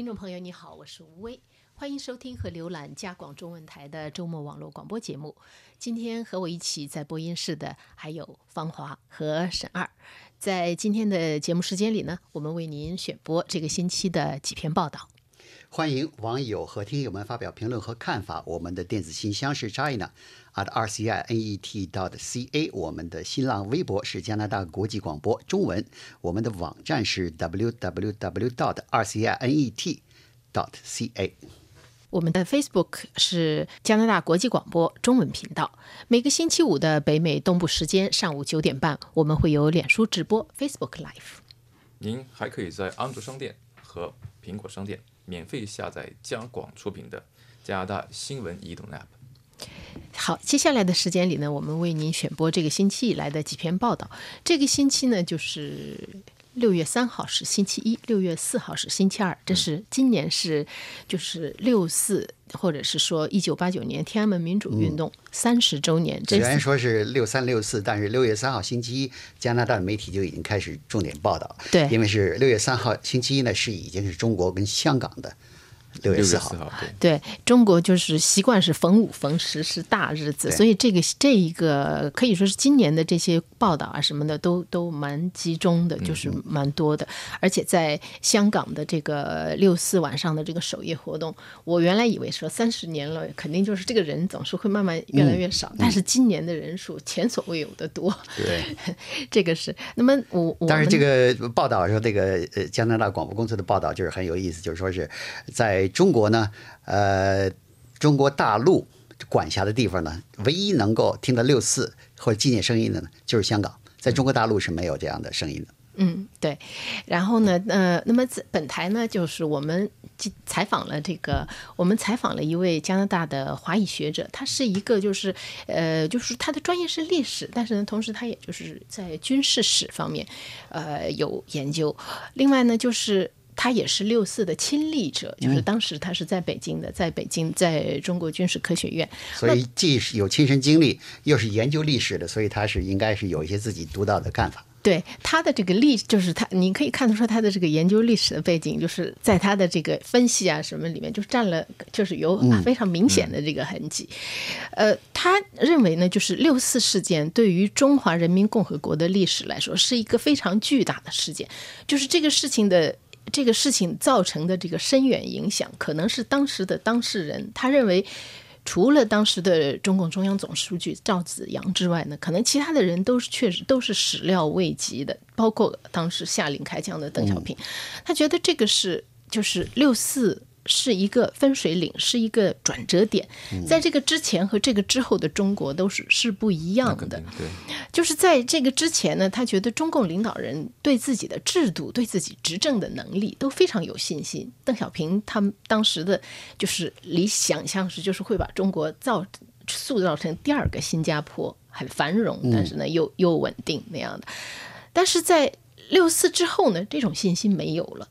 听众朋友，你好，我是吴威，欢迎收听和浏览加广中文台的周末网络广播节目。今天和我一起在播音室的还有芳华和沈二。在今天的节目时间里呢，我们为您选播这个星期的几篇报道。欢迎网友和听友们发表评论和看法。我们的电子信箱是 china at rcinet dot ca。我们的新浪微博是加拿大国际广播中文。我们的网站是 www dot rcinet dot ca。我们的 Facebook 是加拿大国际广播中文频道。每个星期五的北美东部时间上午九点半，我们会有脸书直播 Facebook Live。您还可以在安卓商店和苹果商店免费下载加广出品的加拿大新闻移动 App。好，接下来的时间里呢，我们为您选播这个星期以来的几篇报道。这个星期呢，就是六月三号是星期一，六月四号是星期二，这是今年是就是六四，或者是说一九八九年天安门民主运动三十周年。这虽然说是六三六四，但是六月三号星期一，加拿大的媒体就已经开始重点报道。对因为是六月三号星期一呢，是已经是中国跟香港的六月四号。号，对。对中国就是习惯是逢五逢十是大日子，所以这个这一个可以说是今年的这些报道啊什么的都都蛮集中的，就是蛮多的。而且在香港的这个六四晚上的这个首夜活动，我原来以为说三十年了，肯定就是这个人总是会慢慢越来越少，但是今年的人数前所未有的多，对，这个是。那么我我们但是这个报道说，这个呃加拿大广播公司的报道就是很有意思，就是说是在中国呢，呃，中国大陆管辖的地方呢，唯一能够听到六四或者纪念声音的呢，就是香港，在中国大陆是没有这样的声音的。嗯，对。然后呢，呃，那么本台呢，就是我们采访了这个，我们采访了一位加拿大的华裔学者，他是一个就是呃，就是他的专业是历史，但是呢，同时他也就是在军事史方面，呃，有研究。另外呢，就是。他也是六四的亲历者，就是当时他是在北京的，在北京，在中国军事科学院，所以既是有亲身经历，又是研究历史的，所以他是应该是有一些自己独到的看法。对他的这个历，就是他，你可以看得出他的这个研究历史的背景，就是在他的这个分析啊什么里面，就占了，就是有非常明显的这个痕迹。呃，他认为呢，就是六四事件对于中华人民共和国的历史来说，是一个非常巨大的事件，就是这个事情的。这个事情造成的这个深远影响，可能是当时的当事人他认为，除了当时的中共中央总书记赵紫阳之外呢，可能其他的人都是确实都是始料未及的，包括当时下令开枪的邓小平，他觉得这个是就是六四。是一个分水岭，是一个转折点，在这个之前和这个之后的中国都是是不一样的。对，就是在这个之前呢，他觉得中共领导人对自己的制度、对自己执政的能力都非常有信心。邓小平他们当时的就是理想象是，就是会把中国造塑造成第二个新加坡，很繁荣，但是呢又又稳定那样的。但是在六四之后呢，这种信心没有了。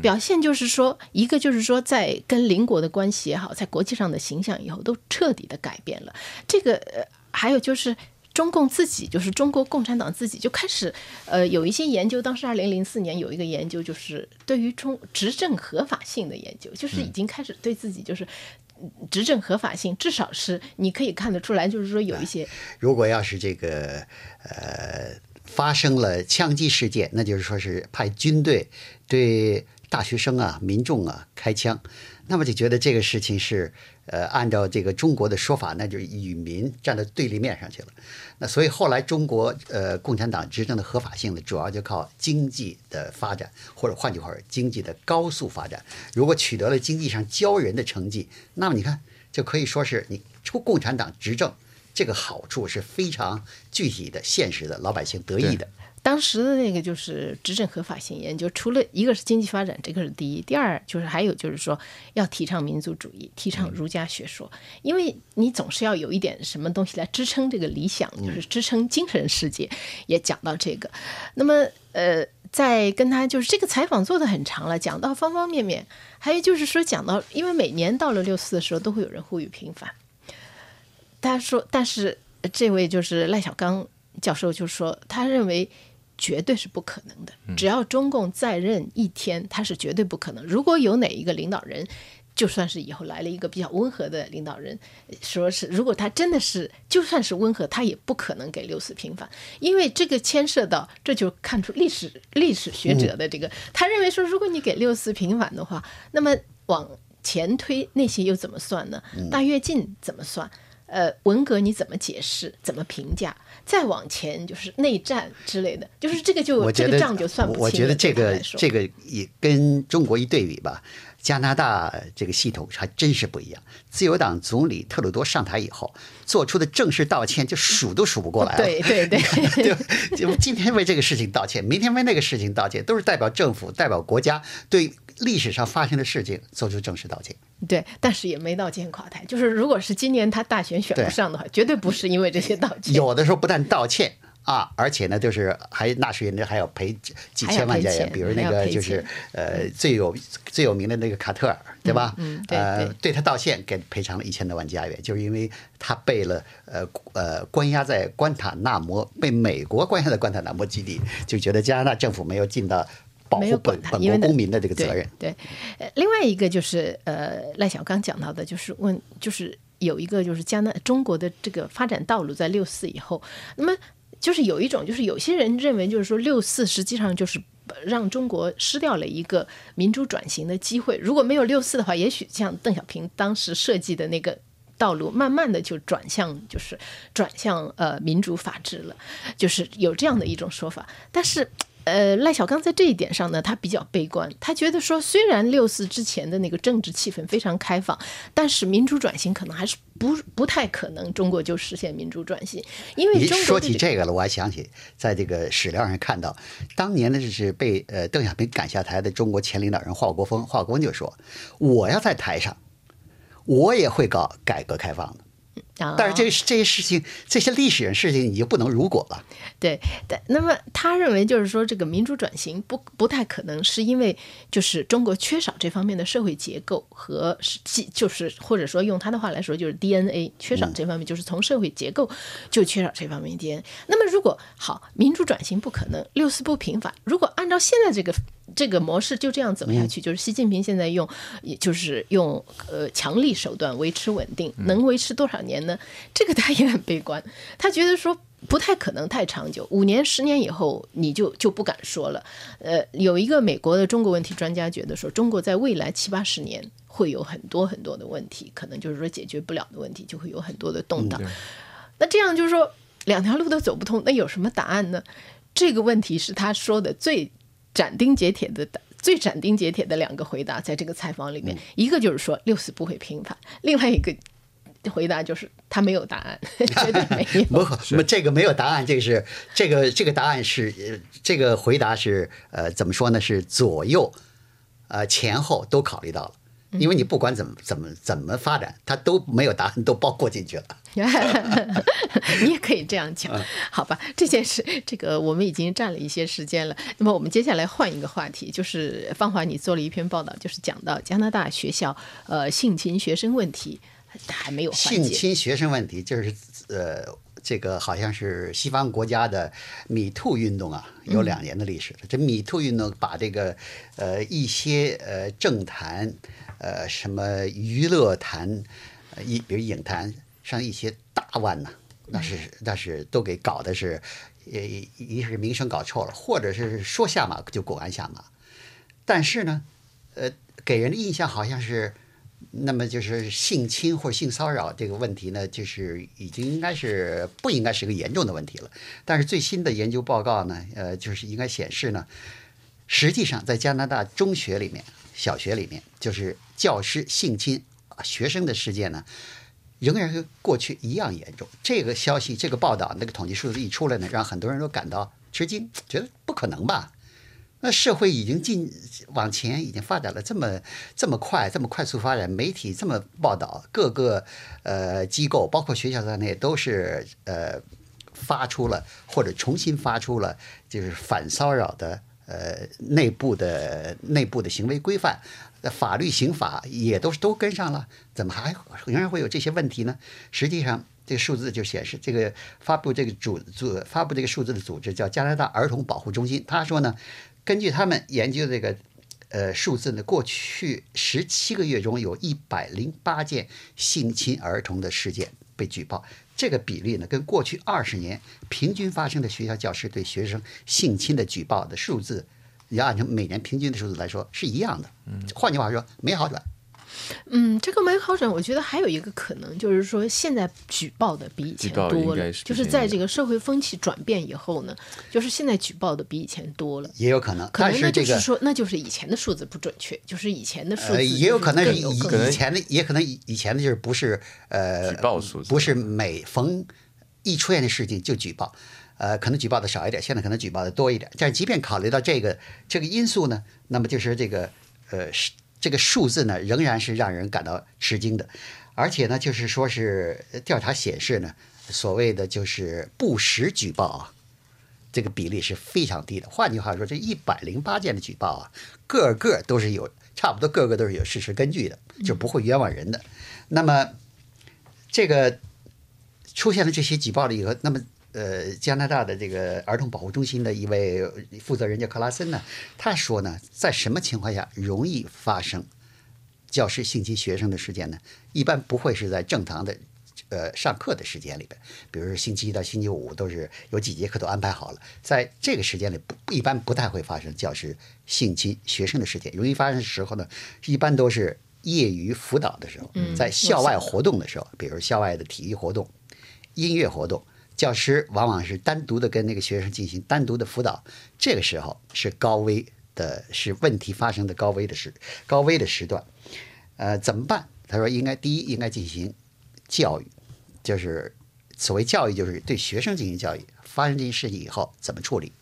表现就是说，一个就是说，在跟邻国的关系也好，在国际上的形象以后都彻底的改变了。这个呃，还有就是中共自己，就是中国共产党自己就开始呃有一些研究。当时二零零四年有一个研究，就是对于中执政合法性的研究，就是已经开始对自己就是。执政合法性，至少是你可以看得出来，就是说有一些。如果要是这个呃发生了枪击事件，那就是说是派军队对大学生啊、民众啊开枪，那么就觉得这个事情是呃按照这个中国的说法，那就是与民站到对立面上去了。那所以后来中国呃共产党执政的合法性呢，主要就靠经济的发展，或者换句话说，经济的高速发展。如果取得了经济上骄人的成绩，那么你看就可以说是你出共产党执政。这个好处是非常具体的、现实的，老百姓得益的。当时的那个就是执政合法性研究，除了一个是经济发展，这个是第一；第二就是还有就是说要提倡民族主义，提倡儒家学说，因为你总是要有一点什么东西来支撑这个理想，就是支撑精神世界。也讲到这个，那么呃，在跟他就是这个采访做的很长了，讲到方方面面，还有就是说讲到，因为每年到了六四的时候，都会有人呼吁平反。他说，但是这位就是赖小刚教授就说，他认为绝对是不可能的。只要中共在任一天，他是绝对不可能。如果有哪一个领导人，就算是以后来了一个比较温和的领导人，说是如果他真的是就算是温和，他也不可能给六四平反，因为这个牵涉到，这就看出历史历史学者的这个，他认为说，如果你给六四平反的话，那么往前推那些又怎么算呢？大跃进怎么算？呃，文革你怎么解释？怎么评价？再往前就是内战之类的，就是这个就这个我觉得账就算不清了。我觉得这个这个也跟中国一对比吧，加拿大这个系统还真是不一样。自由党总理特鲁多上台以后做出的正式道歉，就数都数不过来了。对对 对就就今天为这个事情道歉，明天为那个事情道歉，都是代表政府、代表国家对历史上发生的事情做出正式道歉。对，但是也没道歉垮台。就是如果是今年他大选选不上的话，绝对不是因为这些道歉。有的时候不但道歉啊，而且呢，就是还纳税人还要赔几几千万加元，比如那个就是呃最有最有名的那个卡特尔，对吧？嗯对呃对，对他道歉，给赔偿了一千多万加元，就是因为他被了呃呃关押在关塔那摩，被美国关押在关塔那摩基地，就觉得加拿大政府没有尽到保没有护本管他，因为那本国公民的这个责任。对，对呃，另外一个就是呃，赖小刚讲到的，就是问，就是有一个就是加拿中国的这个发展道路在六四以后，那么就是有一种就是有些人认为就是说六四实际上就是。让中国失掉了一个民主转型的机会。如果没有六四的话，也许像邓小平当时设计的那个道路，慢慢的就转向就是转向呃民主法治了，就是有这样的一种说法。但是呃，赖小刚在这一点上呢，他比较悲观。他觉得说，虽然六四之前的那个政治气氛非常开放，但是民主转型可能还是不不太可能，中国就实现民主转型，因为你说中国的起这个了，我还想起在这个史料上看到，当年呢就是被呃邓小平赶下台的中国前领导人华国锋，华国锋就说：“我要在台上，我也会搞改革开放的。”啊但是这这些事情，这些历史上事情，你就不能如果了。对，但那么他认为就是说，这个民主转型不不太可能，是因为就是中国缺少这方面的社会结构和是即就是或者说用他的话来说，就是 DNA 缺少这方面，就是从社会结构就缺少这方面 DNA。那么如果好民主转型不可能，六四不平反，如果按照现在这个。这个模式就这样走下去，就是习近平现在用，也就是用呃强力手段维持稳定，能维持多少年呢？这个他也很悲观，他觉得说不太可能太长久，五年、十年以后你就就不敢说了。呃，有一个美国的中国问题专家觉得说，中国在未来七八十年会有很多很多的问题，可能就是说解决不了的问题，就会有很多的动荡。那这样就是说两条路都走不通，那有什么答案呢？这个问题是他说的最斩钉截铁的。最斩钉截铁的两个回答，在这个采访里面，一个就是说六四不会平反，另外一个回答就是他没有答案，绝对没有。不，不，这个没有答案，这个是这个这个答案是呃这个回答是呃怎么说呢？是左右呃前后都考虑到了。因为你不管怎么怎么怎么发展，它都没有答案，都包括进去了。你也可以这样讲，好吧？这件事，这个我们已经占了一些时间了。那么我们接下来换一个话题，就是芳华，你做了一篇报道，就是讲到加拿大学校呃性侵学生问题还没有。性侵学生问题就是呃，这个好像是西方国家的米兔运动啊，有两年的历史了。这米兔运动把这个呃一些呃政坛。呃，什么娱乐坛，呃，一比如影坛上一些大腕呐，那是那是都给搞的是，呃，一是名声搞臭了，或者是说下马就果然下马。但是呢，呃，给人的印象好像是，那么就是性侵或性骚扰这个问题呢，就是已经应该是不应该是个严重的问题了。但是最新的研究报告呢，呃，就是应该显示呢，实际上在加拿大中学里面。小学里面，就是教师性侵学生的事件呢，仍然和过去一样严重。这个消息、这个报道、那个统计数字一出来呢，让很多人都感到吃惊，觉得不可能吧？那社会已经进往前，已经发展了这么这么快，这么快速发展，媒体这么报道，各个呃机构，包括学校在内，都是呃发出了或者重新发出了就是反骚扰的。呃，内部的内部的行为规范，法律刑法也都是都跟上了，怎么还仍然会有这些问题呢？实际上，这个数字就显示，这个发布这个组组发布这个数字的组织叫加拿大儿童保护中心。他说呢，根据他们研究这个呃数字呢，过去十七个月中有一百零八件性侵儿童的事件被举报，这个比例呢，跟过去二十年平均发生的学校教师对学生性侵的举报的数字，要按照每年平均的数字来说是一样的。嗯，换句话说，没好转。嗯，这个没好转，我觉得还有一个可能，就是说现在举报的比以前多了，就是在这个社会风气转变以后呢，就是现在举报的比以前多了，也有可能，可能那就是说，那就是以前的数字不准确，就是以前的数字也有可能是以以前的，也可能以以前的就是不是呃举报数字，不是每逢一出现的事情就举报，呃，可能举报的少一点，现在可能举报的多一点，但即便考虑到这个这个因素呢，那么就是这个呃是。这个数字呢，仍然是让人感到吃惊的，而且呢，就是说是调查显示呢，所谓的就是不实举报啊，这个比例是非常低的。换句话说，这一百零八件的举报啊，个个都是有，差不多个个都是有事实根据的，就不会冤枉人的。那么，这个出现了这些举报了以后，那么。呃，加拿大的这个儿童保护中心的一位负责人叫克拉森呢，他说呢，在什么情况下容易发生教师性侵学生的事件呢？一般不会是在正常的呃上课的时间里边，比如说星期一到星期五都是有几节课都安排好了，在这个时间里不一般不太会发生教师性侵学生的事件。容易发生的时候呢，一般都是业余辅导的时候，在校外活动的时候，比如校外的体育活动、音乐活动。教师往往是单独的跟那个学生进行单独的辅导，这个时候是高危的，是问题发生的高危的时高危的时段。呃，怎么办？他说，应该第一应该进行教育，就是所谓教育，就是对学生进行教育，发生这件事情以后怎么处理；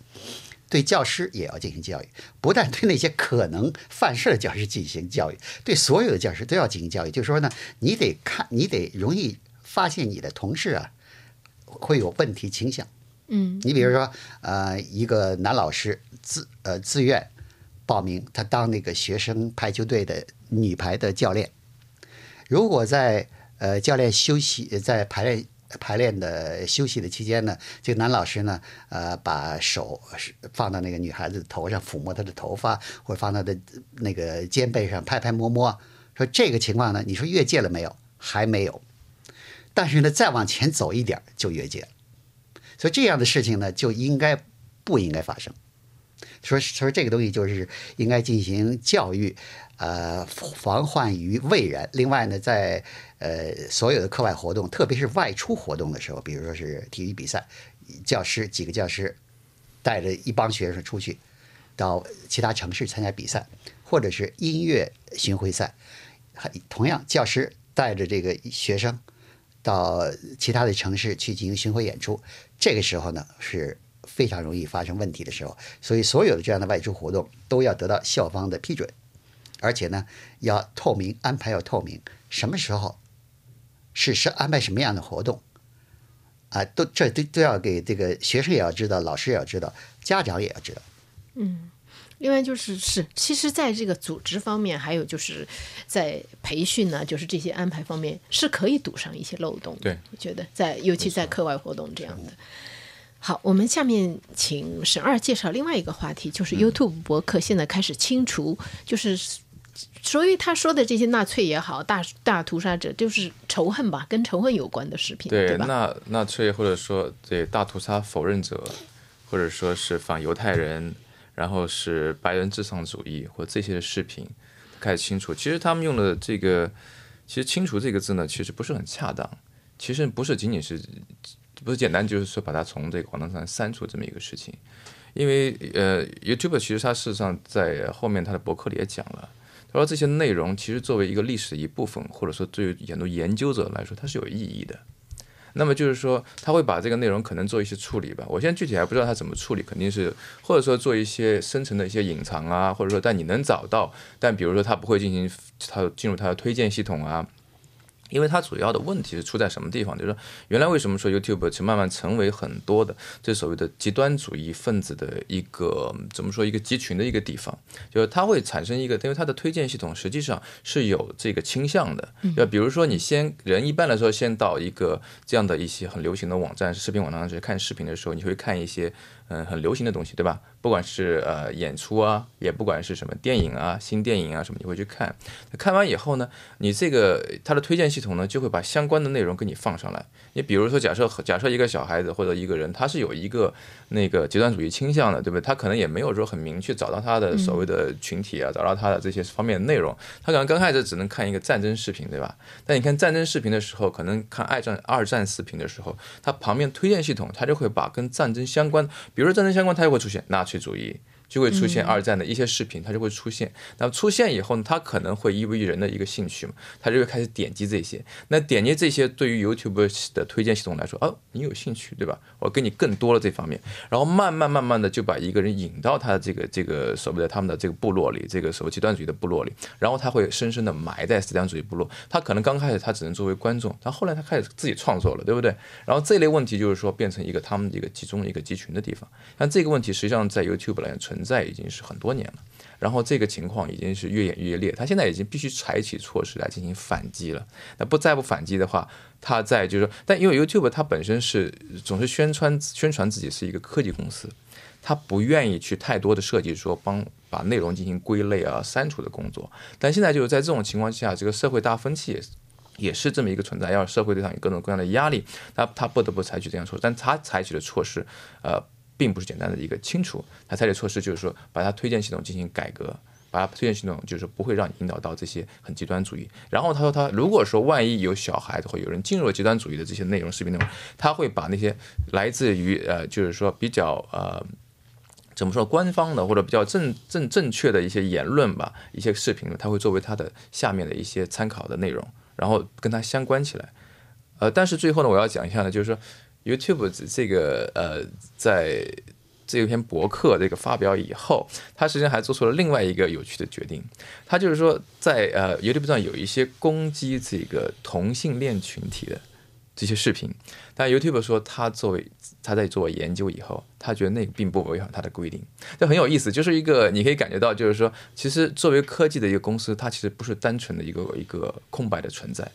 对教师也要进行教育，不但对那些可能犯事的教师进行教育，对所有的教师都要进行教育。就是说呢，你得看，你得容易发现你的同事啊。会有问题倾向，嗯，你比如说，呃，一个男老师自呃自愿报名，他当那个学生排球队的女排的教练。如果在呃教练休息在排练排练的休息的期间呢，这个男老师呢，呃，把手放到那个女孩子头上，抚摸她的头发，或者放她的那个肩背上拍拍摸摸，说这个情况呢，你说越界了没有？还没有。但是呢，再往前走一点就越界了，所以这样的事情呢，就应该不应该发生。说说这个东西就是应该进行教育，呃，防患于未然。另外呢，在呃所有的课外活动，特别是外出活动的时候，比如说是体育比赛，教师几个教师带着一帮学生出去到其他城市参加比赛，或者是音乐巡回赛，还同样教师带着这个学生。到其他的城市去进行巡回演出，这个时候呢是非常容易发生问题的时候，所以所有的这样的外出活动都要得到校方的批准，而且呢要透明，安排要透明，什么时候是是安排什么样的活动啊，都这都都要给这个学生也要知道，老师也要知道，家长也要知道，嗯。另外就是是，其实在这个组织方面，还有就是在培训呢，就是这些安排方面是可以堵上一些漏洞。对，我觉得在尤其在课外活动这样的。好，我们下面请沈二介绍另外一个话题，就是 YouTube 博客现在开始清除，就是所以他说的这些纳粹也好，大大屠杀者就是仇恨吧，跟仇恨有关的视频，对吧？纳纳粹或者说对大屠杀否认者，或者说是反犹太人。然后是白人至上主义或这些的视频开始清除。其实他们用的这个，其实“清除”这个字呢，其实不是很恰当。其实不是仅仅是，不是简单就是说把它从这个网站上删除这么一个事情。因为呃，YouTube 其实它事实上在后面他的博客里也讲了，他说这些内容其实作为一个历史的一部分，或者说对于很多研究者来说，它是有意义的。那么就是说，他会把这个内容可能做一些处理吧。我现在具体还不知道他怎么处理，肯定是或者说做一些深层的一些隐藏啊，或者说但你能找到，但比如说他不会进行他进入他的推荐系统啊，因为它主要的问题是出在什么地方？就是说，原来为什么说 YouTube 是慢慢成为很多的这所谓的极端主义分子的一个怎么说一个集群的一个地方？就是它会产生一个，因为它的推荐系统实际上是有这个倾向的。要比如说，你先人一般来说先到一个这样的一些很流行的网站，视频网站上去看视频的时候，你会看一些。嗯，很流行的东西，对吧？不管是呃演出啊，也不管是什么电影啊、新电影啊什么，你会去看。看完以后呢，你这个它的推荐系统呢，就会把相关的内容给你放上来。你比如说，假设假设一个小孩子或者一个人，他是有一个那个极端主义倾向的，对不对？他可能也没有说很明确找到他的所谓的群体啊，找到他的这些方面的内容。他可能刚开始只能看一个战争视频，对吧？但你看战争视频的时候，可能看二战二战视频的时候，他旁边推荐系统，他就会把跟战争相关。比比如说战争相关，它又会出现纳粹主义。就会出现二战的一些视频，它就会出现。那么出现以后呢，它可能会依于人的一个兴趣嘛，他就会开始点击这些。那点击这些对于 YouTube 的推荐系统来说，哦，你有兴趣对吧？我给你更多了这方面，然后慢慢慢慢的就把一个人引到他的这个这个所谓的他们的这个部落里，这个所谓极端主义的部落里，然后他会深深的埋在极端主义部落。他可能刚开始他只能作为观众，但后来他开始自己创作了，对不对？然后这类问题就是说变成一个他们一个集中一个集群的地方。但这个问题实际上在 YouTube 来存存在已经是很多年了，然后这个情况已经是越演越烈，他现在已经必须采取措施来进行反击了。那不再不反击的话，他在就是说，但因为 YouTube 它本身是总是宣传宣传自己是一个科技公司，他不愿意去太多的设计说帮把内容进行归类啊删除的工作。但现在就是在这种情况下，这个社会大风气也是这么一个存在，要社会对上有各种各样的压力，他他不得不采取这样措施，但他采取的措施，呃。并不是简单的一个清除，他采取措施就是说，把它推荐系统进行改革，把它推荐系统就是不会让你引导到这些很极端主义。然后他说，他如果说万一有小孩子或有人进入了极端主义的这些内容视频内容，他会把那些来自于呃，就是说比较呃，怎么说官方的或者比较正正正确的一些言论吧，一些视频，他会作为他的下面的一些参考的内容，然后跟他相关起来。呃，但是最后呢，我要讲一下呢，就是说。YouTube 这个呃，在这篇博客这个发表以后，他实际上还做出了另外一个有趣的决定。他就是说，在呃 YouTube 上有一些攻击这个同性恋群体的这些视频，但 YouTube 说他作为他在做研究以后，他觉得那个并不违反他的规定。这很有意思，就是一个你可以感觉到，就是说，其实作为科技的一个公司，它其实不是单纯的一个一个空白的存在。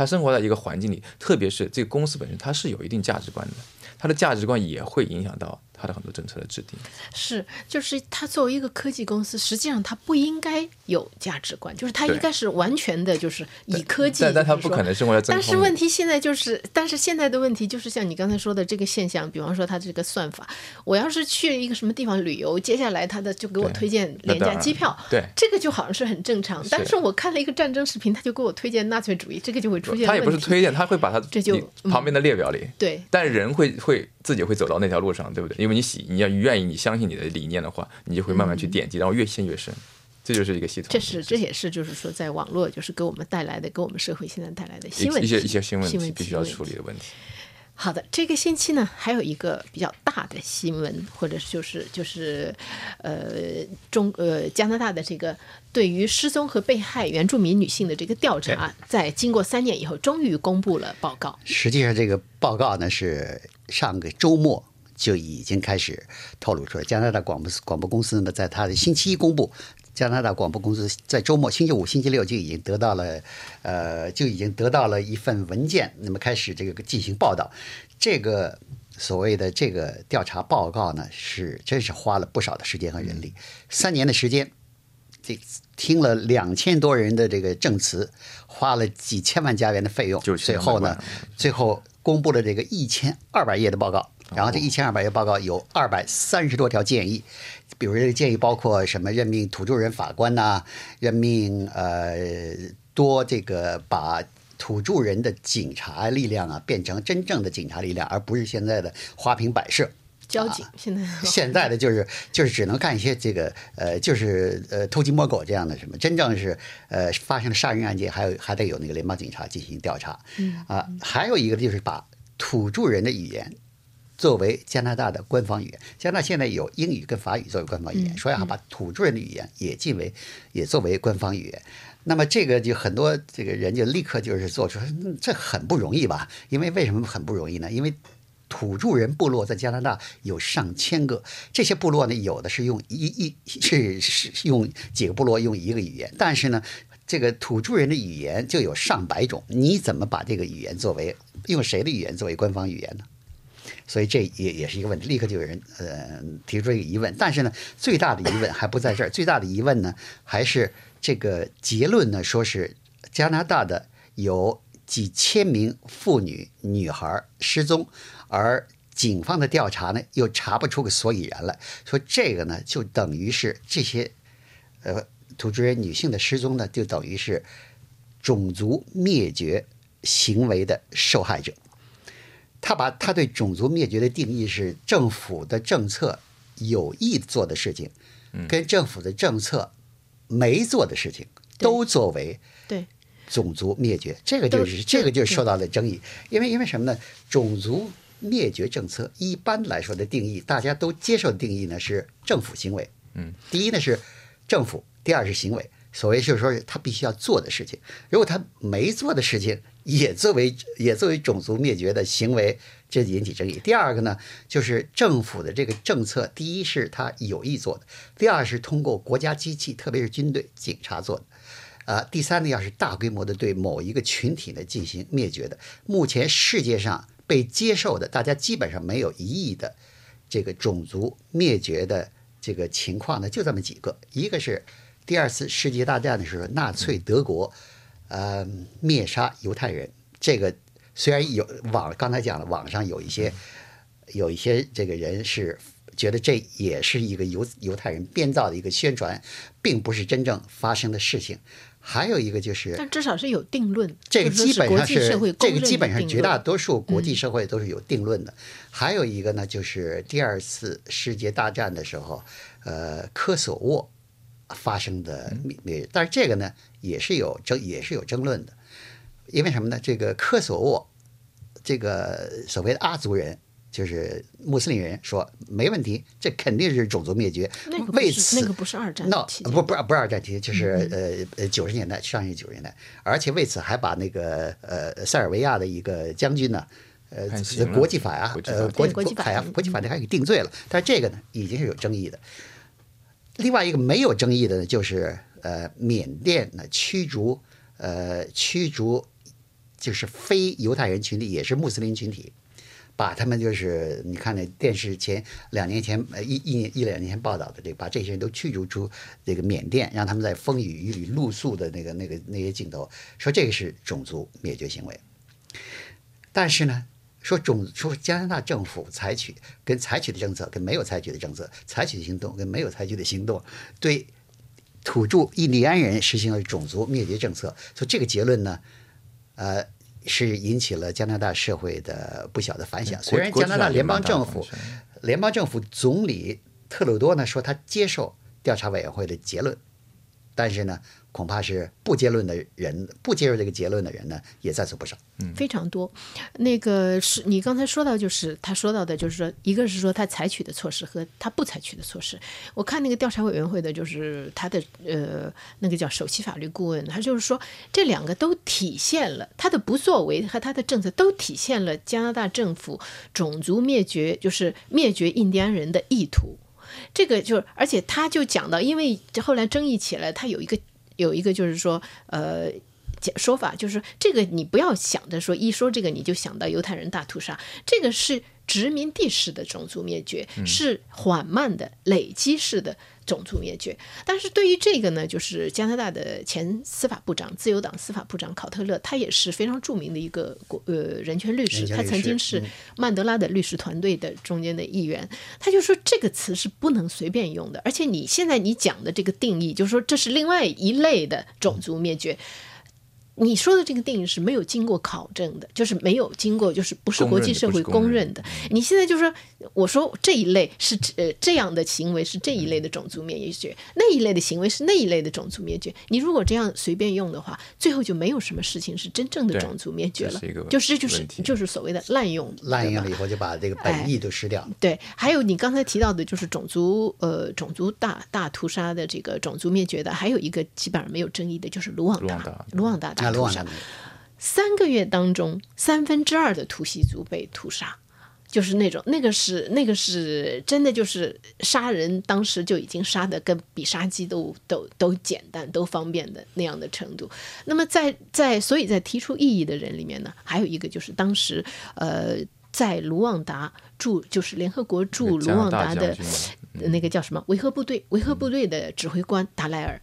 他生活在一个环境里，特别是这个公司本身，它是有一定价值观的，它的价值观也会影响到。它的很多政策的制定是，就是它作为一个科技公司，实际上它不应该有价值观，就是它应该是完全的，就是以科技。但但它不可能是问题现在就是，但是现在的问题就是像你刚才说的这个现象，比方说它这个算法，我要是去一个什么地方旅游，接下来它的就给我推荐廉价机票，对这个就好像是很正常。但是我看了一个战争视频，他就给我推荐纳粹主义，这个就会出现。他也不是推荐，他会把它这就旁边的列表里。对，但人会会自己会走到那条路上，对不对？因为你喜你要愿。愿意你相信你的理念的话，你就会慢慢去点击，然后越陷越深，这就是一个系统。这是这也是就是说，在网络就是给我们带来的，给我们社会现在带来的新问题，一些一些新问题必须要处理的问题。好的，这个星期呢，还有一个比较大的新闻，或者就是就是呃中呃加拿大的这个对于失踪和被害原住民女性的这个调查，在经过三年以后，终于公布了报告。实际上，这个报告呢是上个周末。就已经开始透露出来。加拿大广播广播公司呢，在它的星期一公布，加拿大广播公司在周末星期五、星期六就已经得到了，呃，就已经得到了一份文件，那么开始这个进行报道。这个所谓的这个调查报告呢，是真是花了不少的时间和人力，三年的时间，这听了两千多人的这个证词，花了几千万加元的费用，最后呢，最后公布了这个一千二百页的报告。然后这一千二百页报告有二百三十多条建议，比如这个建议包括什么任命土著人法官呐，任命呃多这个把土著人的警察力量啊变成真正的警察力量，而不是现在的花瓶摆设。交警现在现在的就是就是只能干一些这个呃就是呃偷鸡摸狗这样的什么，真正是呃发生了杀人案件，还有还得有那个联邦警察进行调查。嗯啊，还有一个就是把土著人的语言。作为加拿大的官方语言，加拿大现在有英语跟法语作为官方语言，所以要把土著人的语言也进为，也作为官方语言。那么这个就很多这个人就立刻就是做出嗯这很不容易吧？因为为什么很不容易呢？因为土著人部落在加拿大有上千个，这些部落呢，有的是用一一是是用几个部落用一个语言，但是呢，这个土著人的语言就有上百种，你怎么把这个语言作为用谁的语言作为官方语言呢？所以这也也是一个问题，立刻就有人呃提出一个疑问。但是呢，最大的疑问还不在这儿，最大的疑问呢还是这个结论呢，说是加拿大的有几千名妇女女孩失踪，而警方的调查呢又查不出个所以然来，说这个呢就等于是这些呃土著人女性的失踪呢，就等于是种族灭绝行为的受害者。他把他对种族灭绝的定义是政府的政策有意做的事情，跟政府的政策没做的事情都作为对。种族灭绝，这个就是这个就受到了争议，因为因为什么呢？种族灭绝政策一般来说的定义，大家都接受的定义呢是政府行为，嗯，第一呢是政府，第二是行为。所谓就是说他必须要做的事情，如果他没做的事情也作为也作为种族灭绝的行为，这引起争议。第二个呢，就是政府的这个政策，第一是他有意做的，第二是通过国家机器，特别是军队、警察做的。啊，第三呢，要是大规模的对某一个群体呢进行灭绝的。目前世界上被接受的，大家基本上没有异议的这个种族灭绝的这个情况呢，就这么几个。一个是第二次世界大战的时候，纳粹德国呃灭杀犹太人，这个虽然有网刚才讲了，网上有一些有一些这个人是觉得这也是一个犹犹太人编造的一个宣传，并不是真正发生的事情。还有一个就是，但至少是有定论，这个基本上国际社会公认的这个基本上绝大多数国际社会都是有定论的。还有一个呢，就是第二次世界大战的时候，呃，科索沃发生的灭灭，但是这个呢也是有争也是有争论的，因为什么呢？这个科索沃这个所谓的阿族人。就是穆斯林人说没问题，这肯定是种族灭绝。那个不是为此那个不是二战那期间不不不是二战期间，就是嗯呃呃九十年代上世纪九十年代，而且为此还把那个呃塞尔维亚的一个将军呢，呃国际法呀国，际法庭呃国对国际法海牙庭国际法庭还给定罪了，但是这个呢已经是有争议的。另外一个没有争议的呢，就是呃缅甸呢驱逐呃驱逐就是非犹太人群体，也是穆斯林群体。把他们就是你看那电视前两年前呃一一年一两年前报道的这个，把这些人都驱逐出这个缅甸，让他们在风雨雨里露宿的那个那个那些镜头，说这个是种族灭绝行为。但是呢，说种说加拿大政府采取跟采取的政策跟没有采取的政策，采取的行动跟没有采取的行动，对土著印第安人实行了种族灭绝政策，所以这个结论呢，呃。是引起了加拿大社会的不小的反响。虽然加拿大联邦政府，联邦政府总理特鲁多呢说他接受调查委员会的结论，但是呢，恐怕是不结论的人，不接受这个结论的人呢，也在所不少。嗯非常多。那个是你刚才说到，就是他说到的，就是说，一个是说他采取的措施和他不采取的措施。我看那个调查委员会的，就是他的呃那个叫首席法律顾问，他就是说这两个都体现了他的不作为和他的政策都体现了加拿大政府种族灭绝，就是灭绝印第安人的意图。这个就是，而且他就讲到，因为后来争议起来，他有一个有一个就是说，呃。讲说法就是这个，你不要想着说一说这个你就想到犹太人大屠杀，这个是殖民地式的种族灭绝，是缓慢的累积式的种族灭绝。但是对于这个呢，就是加拿大的前司法部长、自由党司法部长考特勒，他也是非常著名的一个国呃人权律师，他曾经是嗯曼德拉的律师团队的中间的一员，他就说这个词是不能随便用的，而且你现在你讲的这个定义，就是说这是另外一类的种族灭绝。你说的这个定义是没有经过考证的，就是没有经过，就是不是国际社会公认的。你现在就说，我说这一类是呃这样的行为是这一类的种族灭绝，那一类的行为是那一类的种族灭绝。你如果这样随便用的话，最后就没有什么事情是真正的种族灭绝了，就是就是就是所谓的滥用，滥用了以后就把这个本意都失掉。对，还有你刚才提到的，就是种族呃种族大大屠杀的这个种族灭绝的，还有一个基本上没有争议的，就是卢旺达，卢旺达大。三个月当中，三分之二的突袭族被屠杀，就是那种那个是那个是真的，就是杀人，当时就已经杀的跟比杀鸡都都都简单、都方便的那样的程度。那么在在所以在提出异议的人里面呢，还有一个就是当时呃在卢旺达驻就是联合国驻卢旺达的。那个叫什么维和部队？维和部队的指挥官达莱尔，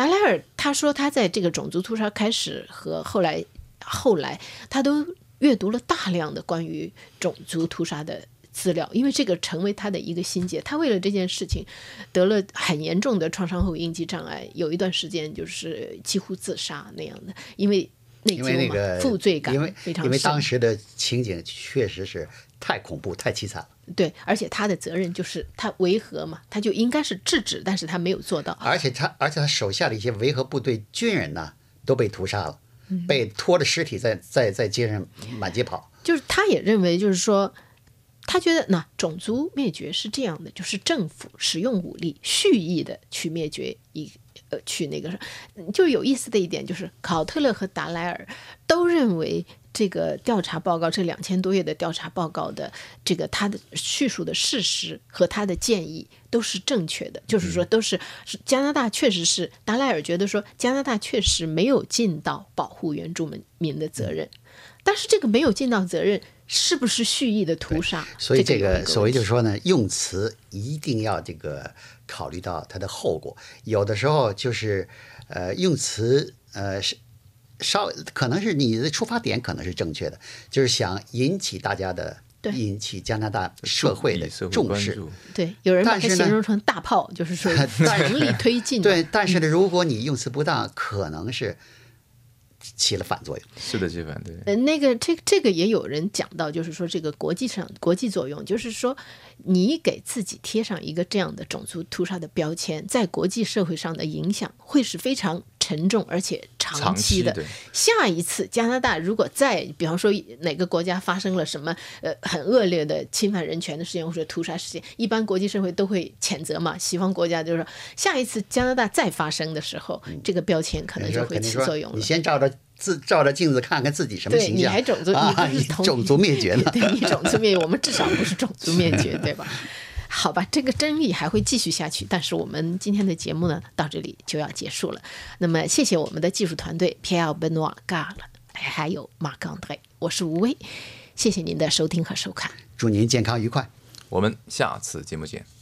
达莱尔他说他在这个种族屠杀开始和后来，后来他都阅读了大量的关于种族屠杀的资料，因为这个成为他的一个心结。他为了这件事情得了很严重的创伤后应激障碍，有一段时间就是几乎自杀那样的，因为内疚嘛，负罪感因为因为当时的情景确实是太恐怖、太凄惨了。对，而且他的责任就是他维和嘛，他就应该是制止，但是他没有做到。而且他，而且他手下的一些维和部队军人呢，都被屠杀了，被拖着尸体在在在街上满街跑。就是他也认为，就是说，他觉得那种族灭绝是这样的，就是政府使用武力蓄意的去灭绝一呃去那个，就有意思的一点就是，考特勒和达莱尔都认为。这个调查报告，这两千多页的调查报告的这个他的叙述的事实和他的建议都是正确的，就是说都是是加拿大确实是达莱尔觉得说加拿大确实没有尽到保护原住民民的责任，但是这个没有尽到责任是不是蓄意的屠杀？所以这个所谓就是说呢，用词一定要这个考虑到它的后果，有的时候就是呃用词呃是。稍可能是你的出发点可能是正确的，就是想引起大家的，引起加拿大社会的重视。对，有人把它形容成大炮，就是说 强力推进。对，但是呢，如果你用词不当，可能是。起了反作用，是的，这反对。呃，那个这这个也有人讲到，就是说这个国际上国际作用，就是说你给自己贴上一个这样的种族屠杀的标签，在国际社会上的影响会是非常沉重而且长期的。下一次加拿大如果再比方说哪个国家发生了什么呃很恶劣的侵犯人权的事件或者屠杀事件，一般国际社会都会谴责嘛。西方国家就是说，下一次加拿大再发生的时候，这个标签可能就会起作用了。你先照着。自照着镜子看看自己什么形象？你还种族？你不是种族灭绝呢？对，你种族灭绝，我们至少不是种族灭绝，对吧？好吧，这个争议还会继续下去。但是我们今天的节目呢，到这里就要结束了。那么，谢谢我们的技术团队 Pierre Benoit Gall，还有马刚队，我是吴威。谢谢您的收听和收看，祝您健康愉快。我们下次节目见。